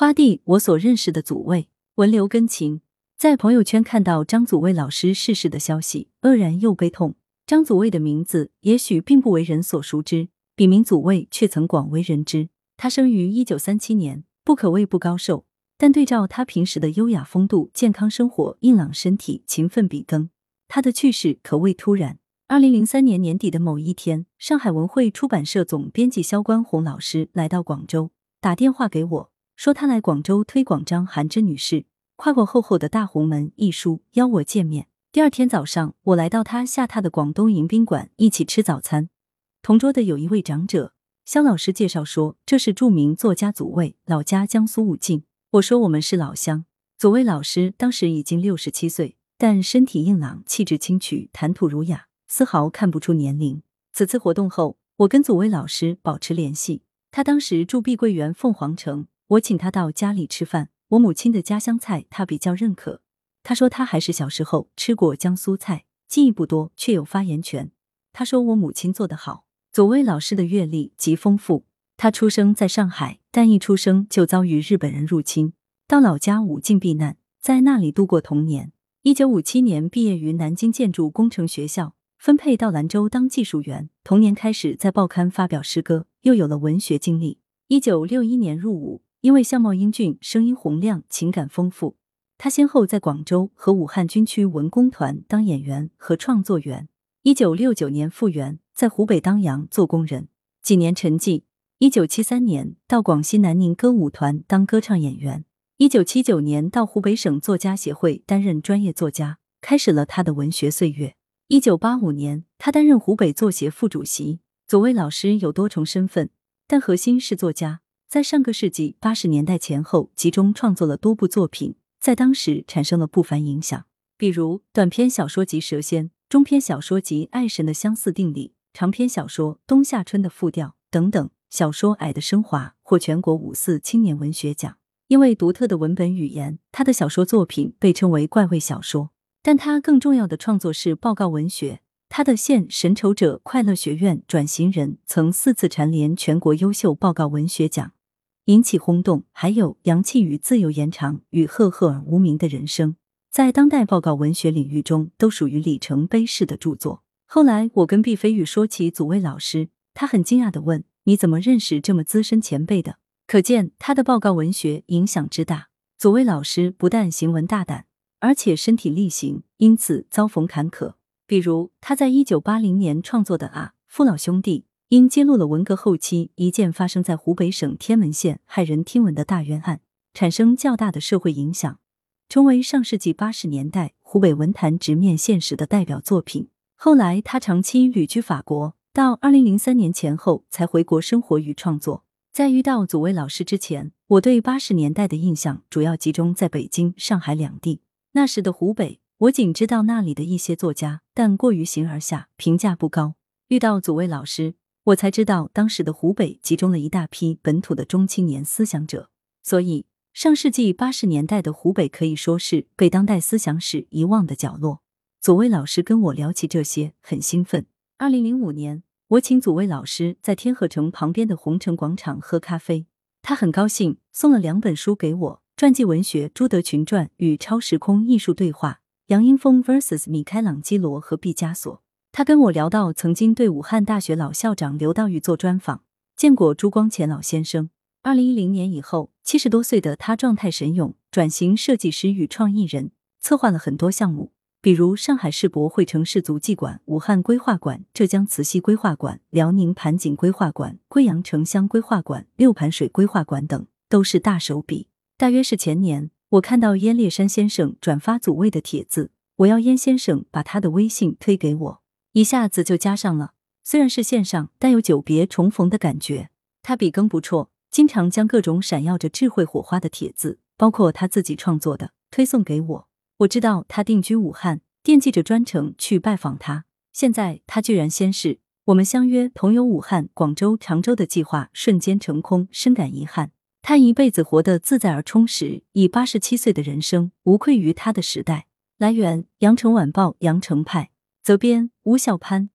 花地，我所认识的祖卫。文流根情，在朋友圈看到张祖卫老师逝世的消息，愕然又悲痛。张祖卫的名字也许并不为人所熟知，笔名祖卫却曾广为人知。他生于一九三七年，不可谓不高寿，但对照他平时的优雅风度、健康生活、硬朗身体、勤奋笔耕，他的去世可谓突然。二零零三年年底的某一天，上海文汇出版社总编辑肖关红老师来到广州，打电话给我说他来广州推广张含之女士。跨过厚厚的大红门一书，邀我见面。第二天早上，我来到他下榻的广东迎宾馆，一起吃早餐。同桌的有一位长者，肖老师介绍说，这是著名作家祖卫，老家江苏武进。我说我们是老乡。祖卫老师当时已经六十七岁，但身体硬朗，气质清曲，谈吐儒雅，丝毫看不出年龄。此次活动后，我跟祖卫老师保持联系。他当时住碧桂园凤凰城，我请他到家里吃饭。我母亲的家乡菜，他比较认可。他说他还是小时候吃过江苏菜，记忆不多，却有发言权。他说我母亲做得好。左卫老师的阅历极丰富，他出生在上海，但一出生就遭遇日本人入侵，到老家武进避难，在那里度过童年。一九五七年毕业于南京建筑工程学校，分配到兰州当技术员。童年开始在报刊发表诗歌，又有了文学经历。一九六一年入伍。因为相貌英俊、声音洪亮、情感丰富，他先后在广州和武汉军区文工团当演员和创作员。一九六九年复员，在湖北当阳做工人，几年沉寂。一九七三年到广西南宁歌舞团当歌唱演员。一九七九年到湖北省作家协会担任专业作家，开始了他的文学岁月。一九八五年，他担任湖北作协副主席。左卫老师有多重身份，但核心是作家。在上个世纪八十年代前后，集中创作了多部作品，在当时产生了不凡影响。比如短篇小说集《蛇仙》，中篇小说集《爱神的相似定理》，长篇小说《冬夏春的复调》等等。小说《矮的升华》获全国五四青年文学奖。因为独特的文本语言，他的小说作品被称为怪味小说。但他更重要的创作是报告文学。他的《现神仇者快乐学院转型人》曾四次蝉联全国优秀报告文学奖。引起轰动，还有《阳气与自由延长》与《赫赫而无名的人生》，在当代报告文学领域中都属于里程碑式的著作。后来我跟毕飞宇说起祖卫老师，他很惊讶的问：“你怎么认识这么资深前辈的？”可见他的报告文学影响之大。祖卫老师不但行文大胆，而且身体力行，因此遭逢坎坷。比如他在一九八零年创作的《啊，父老兄弟》。因揭露了文革后期一件发生在湖北省天门县骇人听闻的大冤案，产生较大的社会影响，成为上世纪八十年代湖北文坛直面现实的代表作品。后来，他长期旅居法国，到二零零三年前后才回国生活与创作。在遇到祖卫老师之前，我对八十年代的印象主要集中在北京、上海两地。那时的湖北，我仅知道那里的一些作家，但过于形而下，评价不高。遇到祖卫老师。我才知道，当时的湖北集中了一大批本土的中青年思想者，所以上世纪八十年代的湖北可以说是被当代思想史遗忘的角落。祖卫老师跟我聊起这些，很兴奋。二零零五年，我请祖卫老师在天河城旁边的红城广场喝咖啡，他很高兴，送了两本书给我：传记文学《朱德群传》与《超时空艺术对话》，杨英风 vs 米开朗基罗和毕加索。他跟我聊到曾经对武汉大学老校长刘道玉做专访，见过朱光潜老先生。二零一零年以后，七十多岁的他状态神勇，转型设计师与创意人，策划了很多项目，比如上海世博会城市足迹馆、武汉规划馆、浙江慈溪规划馆、辽宁盘锦规划馆、贵阳城乡规划馆、六盘水规划馆等，都是大手笔。大约是前年，我看到燕烈山先生转发祖卫的帖子，我要燕先生把他的微信推给我。一下子就加上了，虽然是线上，但有久别重逢的感觉。他笔耕不辍，经常将各种闪耀着智慧火花的帖子，包括他自己创作的，推送给我。我知道他定居武汉，惦记着专程去拜访他。现在他居然先逝，我们相约同游武汉、广州、常州的计划瞬间成空，深感遗憾。他一辈子活得自在而充实，以八十七岁的人生无愧于他的时代。来源：羊城晚报羊城派。责编：吴小潘。